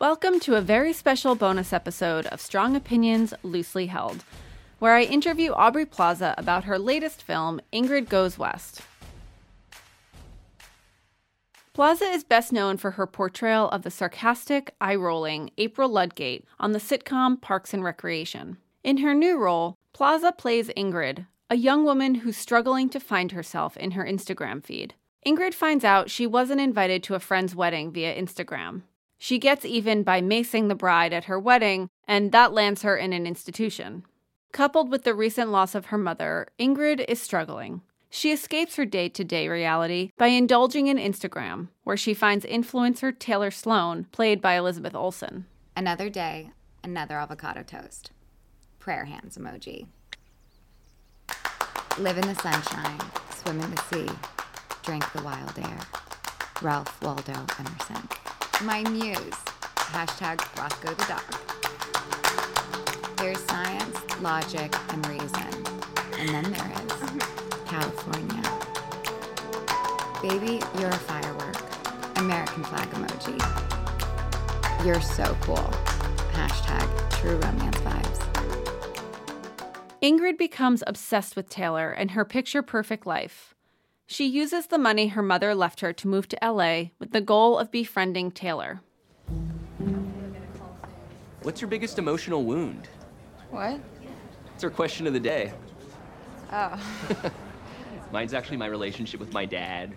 Welcome to a very special bonus episode of Strong Opinions Loosely Held, where I interview Aubrey Plaza about her latest film, Ingrid Goes West. Plaza is best known for her portrayal of the sarcastic, eye rolling April Ludgate on the sitcom Parks and Recreation. In her new role, Plaza plays Ingrid, a young woman who's struggling to find herself in her Instagram feed. Ingrid finds out she wasn't invited to a friend's wedding via Instagram. She gets even by macing the bride at her wedding, and that lands her in an institution. Coupled with the recent loss of her mother, Ingrid is struggling. She escapes her day to day reality by indulging in Instagram, where she finds influencer Taylor Sloane, played by Elizabeth Olsen. Another day, another avocado toast. Prayer hands emoji. Live in the sunshine, swim in the sea, drink the wild air. Ralph Waldo Emerson. My muse. Hashtag Roscoe the dog. There's science, logic, and reason. And then there is mm-hmm. California. Baby, you're a firework. American flag emoji. You're so cool. Hashtag true romance vibes. Ingrid becomes obsessed with Taylor and her picture perfect life. She uses the money her mother left her to move to LA with the goal of befriending Taylor. What's your biggest emotional wound? What? It's our question of the day. Oh. Mine's actually my relationship with my dad.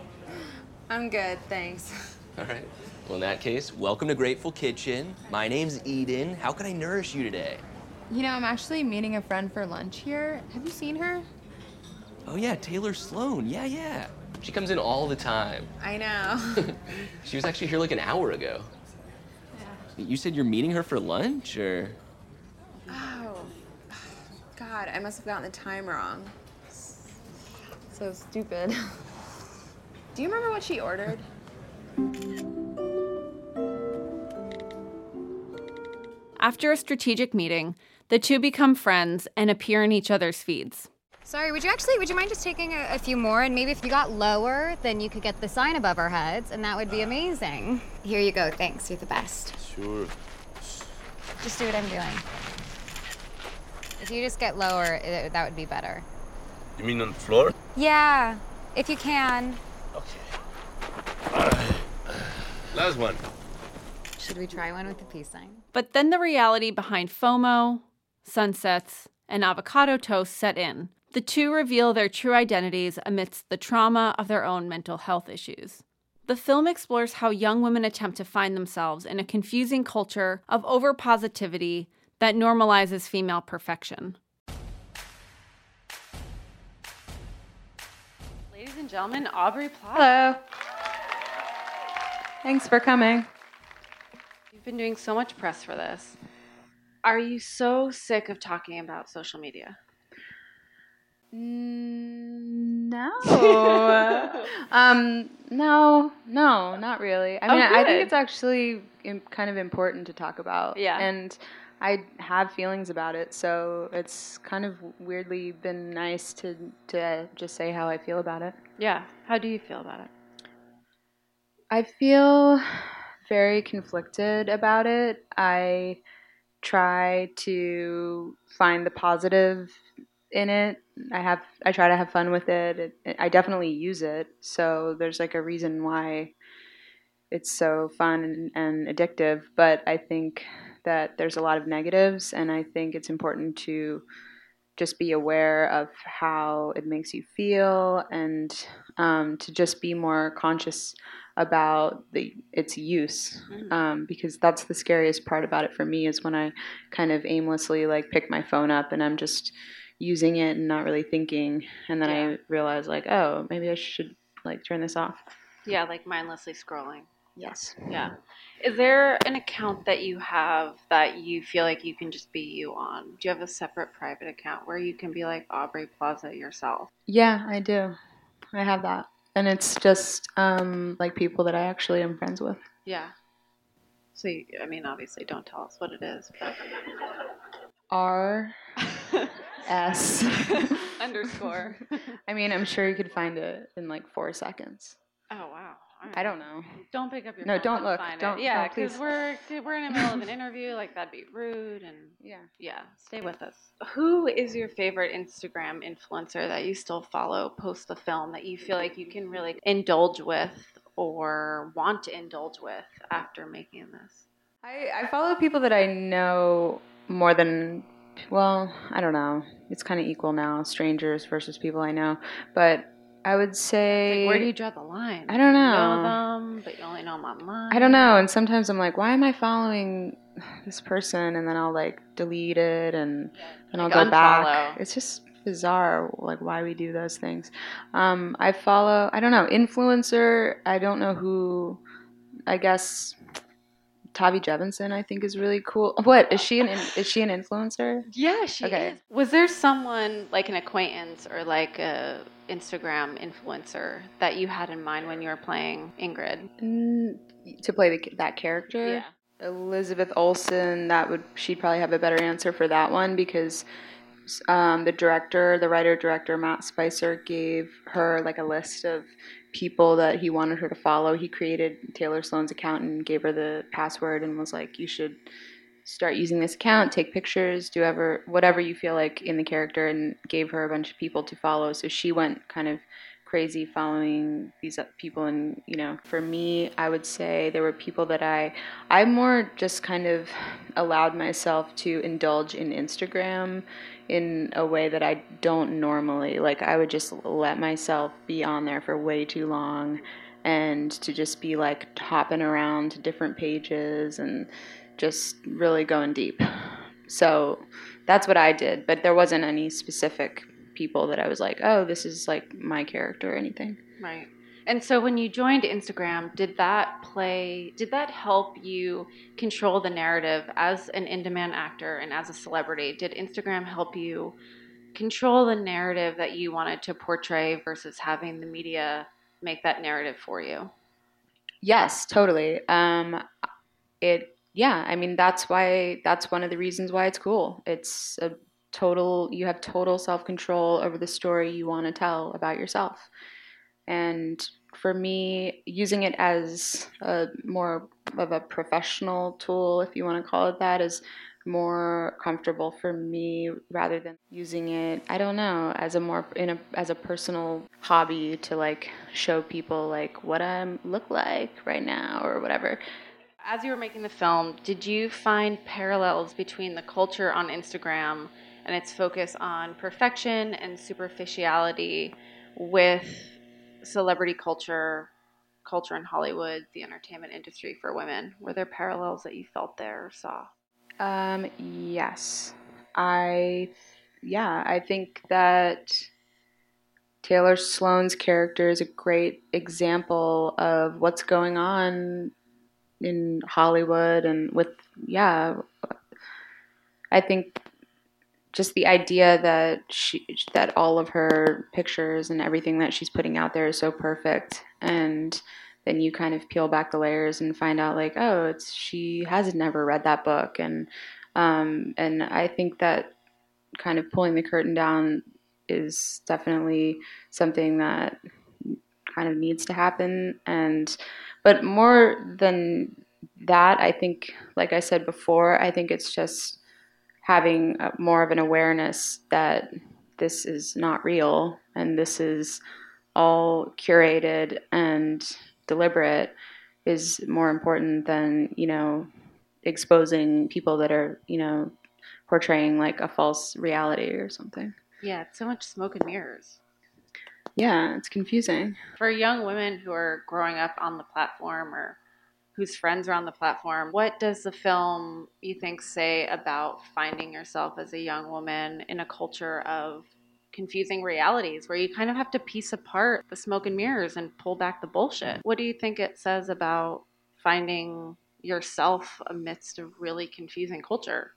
I'm good, thanks. All right. Well, in that case, welcome to Grateful Kitchen. My name's Eden. How can I nourish you today? You know, I'm actually meeting a friend for lunch here. Have you seen her? Oh, yeah, Taylor Sloane. Yeah, yeah. She comes in all the time. I know. she was actually here like an hour ago. Yeah. You said you're meeting her for lunch, or? Oh. God, I must have gotten the time wrong. So stupid. Do you remember what she ordered? After a strategic meeting, the two become friends and appear in each other's feeds. Sorry, would you actually, would you mind just taking a, a, few more? And maybe if you got lower, then you could get the sign above our heads, and that would be amazing. Here you go, thanks, you're the best. Sure. Just do what I'm doing. If you just get lower, it, that would be better. You mean on the floor? Yeah, if you can. Okay. Last one. Should we try one with the peace sign? But then the reality behind FOMO, sunsets, and avocado toast set in. The two reveal their true identities amidst the trauma of their own mental health issues. The film explores how young women attempt to find themselves in a confusing culture of overpositivity that normalizes female perfection. Ladies and gentlemen, Aubrey Plaza. Hello. Thanks for coming. You've been doing so much press for this. Are you so sick of talking about social media? Mm, no. um, no, no, not really. I Oh, mean, I think it's actually im- kind of important to talk about. Yeah. And I have feelings about it, so it's kind of weirdly been nice to to just say how I feel about it. Yeah. How do you feel about it? I feel very conflicted about it. I try to find the positive in it. I have I try to have fun with it. it. I definitely use it. So there's like a reason why it's so fun and, and addictive, but I think that there's a lot of negatives and I think it's important to just be aware of how it makes you feel and um, to just be more conscious about the its use um, because that's the scariest part about it for me is when I kind of aimlessly like pick my phone up and I'm just using it and not really thinking. And then Yeah. I realized like, oh, maybe I should like turn this off. Yeah, like mindlessly scrolling. Yes. Yeah. Is there an account that you have that you feel like you can just be you on? Do you have a separate private account where you can be like Aubrey Plaza yourself? Yeah, I do. I have that. And it's just um, like people that I actually am friends with. Yeah. So, you, I mean, obviously, don't tell us what it is. But... R S. Underscore. I mean, I'm sure you could find it in like four seconds. Oh wow. I don't know. Don't pick up your No, phone don't look. find Don't- it. Yeah, because please. we're we're in the middle of an interview. Like that'd be rude. And Yeah. yeah, stay with us. Who is your favorite Instagram influencer that you still follow post the film that you feel like you can really indulge with or want to indulge with after making this? I, I follow people that I know more than, well, I don't know. It's kind of equal now, strangers versus people I know. But I would say. Like, where do you draw the line? I don't You know. know them, but you only know them online. I don't know. And sometimes I'm like, why am I following this person? And then I'll like delete it and then I'll Like go back. It's just bizarre, like why we do those things. Um, I follow, I don't know, influencer. I don't know who, I guess. Tavi Gevinson, I think, is really cool. What is she an is she an influencer? Yeah, she Okay. is. Was there someone like an acquaintance or like a Instagram influencer that you had in mind when you were playing Ingrid? Mm, to play the, that character. Elizabeth Olsen, that would she'd probably have a better answer for that one because um, the director, the writer director Matt Spicer gave her like a list of people that he wanted her to follow. He created Taylor Sloane's account and gave her the password and was like, "You should start using this account, take pictures, do ever whatever you feel like in the character," and gave her a bunch of people to follow. So she went kind of crazy following these people and you know for me i would say there were people that i i more just kind of allowed myself to indulge in instagram in a way that i don't normally. Like i would just let myself be on there for way too long and to just be like hopping around to different pages and just really going deep. So that's what i did but there wasn't any specific people that I was like, oh, this is like my character or anything. Right. And so when you joined Instagram, did that play, did that help you control the narrative as an in demand actor and as a celebrity? Did Instagram help you control the narrative that you wanted to portray versus having the media make that narrative for you? Yes, totally. Um, it, yeah, I mean, that's why, that's one of the reasons why it's cool. It's a total you have total self-control over the story you want to tell about yourself. And for me using it as a more of a professional tool if you want to call it that is more comfortable for me rather than using it i don't know as a more in a as a personal hobby to like show people like what i look like right now or whatever. As you were making the film did you find parallels between the culture on instagram and its focus on perfection and superficiality with celebrity culture, culture in Hollywood, the entertainment industry for women. Were there parallels that you felt there or saw? Um, yes. I, yeah, I think that Taylor Sloane's character is a great example of what's going on in Hollywood and with, yeah, I think just the idea that she that all of her pictures and everything that she's putting out there is so perfect. And then you kind of peel back the layers and find out like oh it's she has never read that book. And um, and I think that kind of pulling the curtain down is definitely something that kind of needs to happen. And but more than that I think like I said before I think it's just having a, more of an awareness that this is not real and this is all curated and deliberate is more important than you know exposing people that are you know portraying like a false reality or something Yeah, it's so much smoke and mirrors. yeah it's confusing For young women who are growing up on the platform or whose friends are on the platform. What does the film, you think, say about finding yourself as a young woman in a culture of confusing realities where you kind of have to piece apart the smoke and mirrors and pull back the bullshit? What do you think it says about finding yourself amidst a really confusing culture?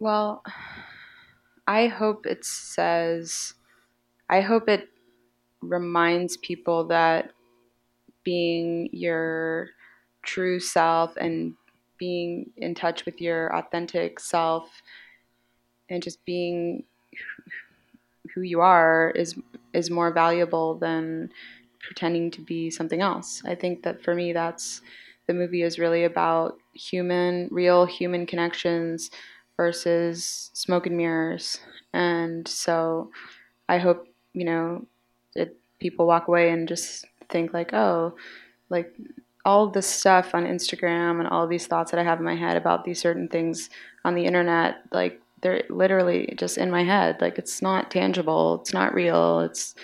Well, I hope it says, I hope it reminds people that being your true self and being in touch with your authentic self and just being who you are is is more valuable than pretending to be something else. I think that for me that's the movie is really about human real human connections versus smoke and mirrors. And so I hope, you know, it, people walk away and just think like, oh, like all this stuff on Instagram and all these thoughts that I have in my head about these certain things on the internet, like they're literally just in my head. Like it's not tangible, it's not real. It's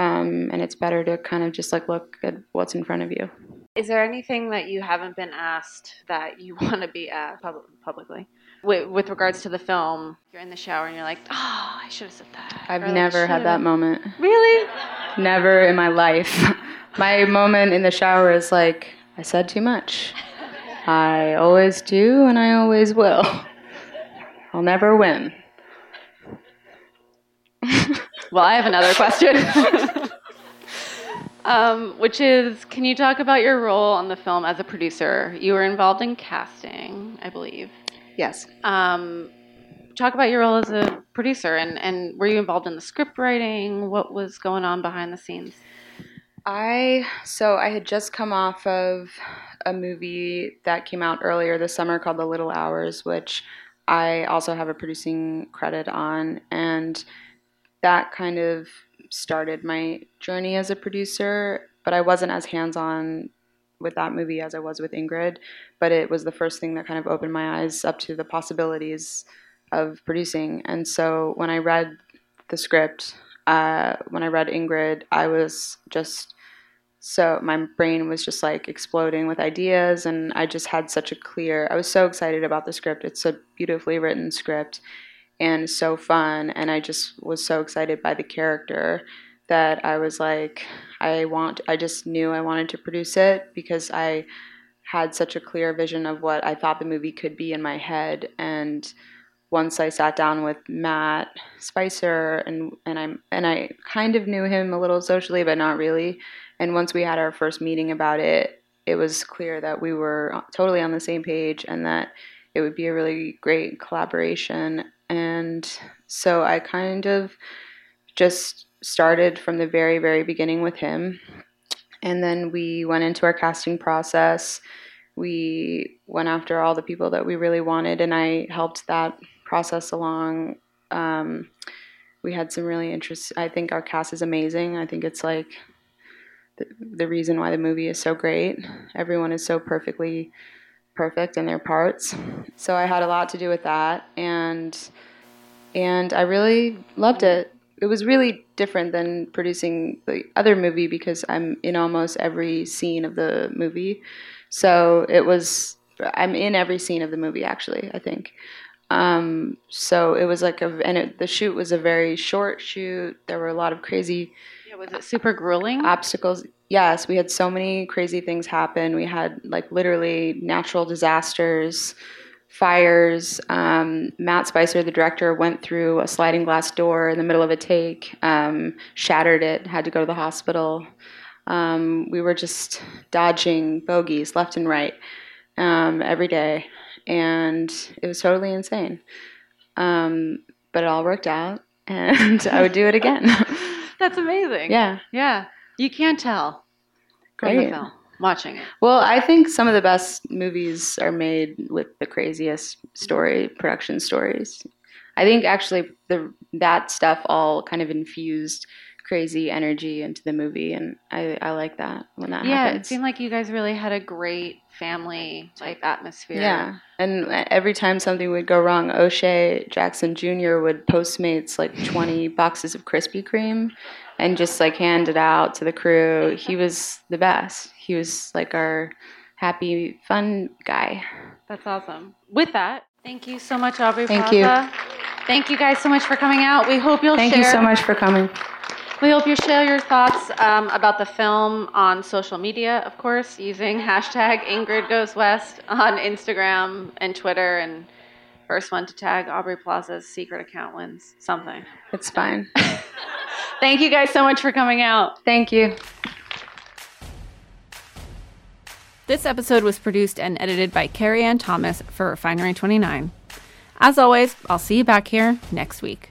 um, and it's better to kind of just like look at what's in front of you. Is there anything that you haven't been asked that you want to be asked pub- publicly? With, with, regards to the film, you're in the shower and you're like, oh, I should have said that. I've or never like, had that moment. Really? Never in my life. my moment in the shower is like, I said too much. I always do and I always will. I'll never win. well, I have another question. um, which is, can you talk about your role on the film as a producer? You were involved in casting, I believe. Yes. Um, talk about your role as a producer, and, and were you involved in the script writing? What was going on behind the scenes? I so I had just come off of a movie that came out earlier this summer called The Little Hours, which I also have a producing credit on, and that kind of started my journey as a producer. But I wasn't as hands on with that movie as I was with Ingrid, but it was the first thing that kind of opened my eyes up to the possibilities of producing. And so when I read the script, uh, when I read Ingrid, I was just so my brain was just like exploding with ideas, and I just had such a clear. I was so excited about the script. It's a beautifully written script and so fun, and I just was so excited by the character that I was like, I want. I just knew I wanted to produce it because I had such a clear vision of what I thought the movie could be in my head, and once I sat down with Matt Spicer and and I and I kind of knew him a little socially, but not really. And once we had our first meeting about it, it was clear that we were totally on the same page and that it would be a really great collaboration. And so I kind of just started from the very, very beginning with him. And then we went into our casting process. We went after all the people that we really wanted, and I helped that process along. Um, we had some really interesting. I think our cast is amazing. I think it's like the, reason why the movie is so great. Everyone is so perfectly perfect in their parts. So I had a lot to do with that, and and I really loved it. It was really different than producing the other movie because I'm in almost every scene of the movie. So it was I'm in every scene of the movie actually. I think. Um, so it was like a and it, the shoot was a very short shoot. There were a lot of crazy was it super grueling? Obstacles. Yes, we had so many crazy things happen. We had like literally natural disasters, fires. Um, Matt Spicer, the director, went through a sliding glass door in the middle of a take, um, shattered it, had to go to the hospital. Um, we were just dodging bogeys left and right um, every day, and it was totally insane. Um, but it all worked out, and I would do it again. That's amazing. Yeah. Yeah. You can't tell Great. film watching it. Well, I think some of the best movies are made with the craziest story production stories. I think actually the that stuff all kind of infused crazy energy into the movie, and I, I like that when that yeah, happens. it seemed like you guys really had a great family type atmosphere. Yeah. And every time something would go wrong, O'Shea Jackson Jr. would Postmates like 20 boxes of Krispy Kreme and just like hand it out to the crew. He was the best. He was like our happy, fun guy. That's awesome. With that, thank you so much, Aubrey Thank Plaza. Thank you guys so much for coming out. We hope you'll Thank share. you so much for coming. We hope you share your thoughts um, about the film on social media, of course, using hashtag Ingrid Goes West on Instagram and Twitter. And first one to tag Aubrey Plaza's secret account wins something. It's fine. Thank you guys so much for coming out. Thank you. This episode was produced and edited by Carrie Ann Thomas for Refinery 29. As always, I'll see you back here next week.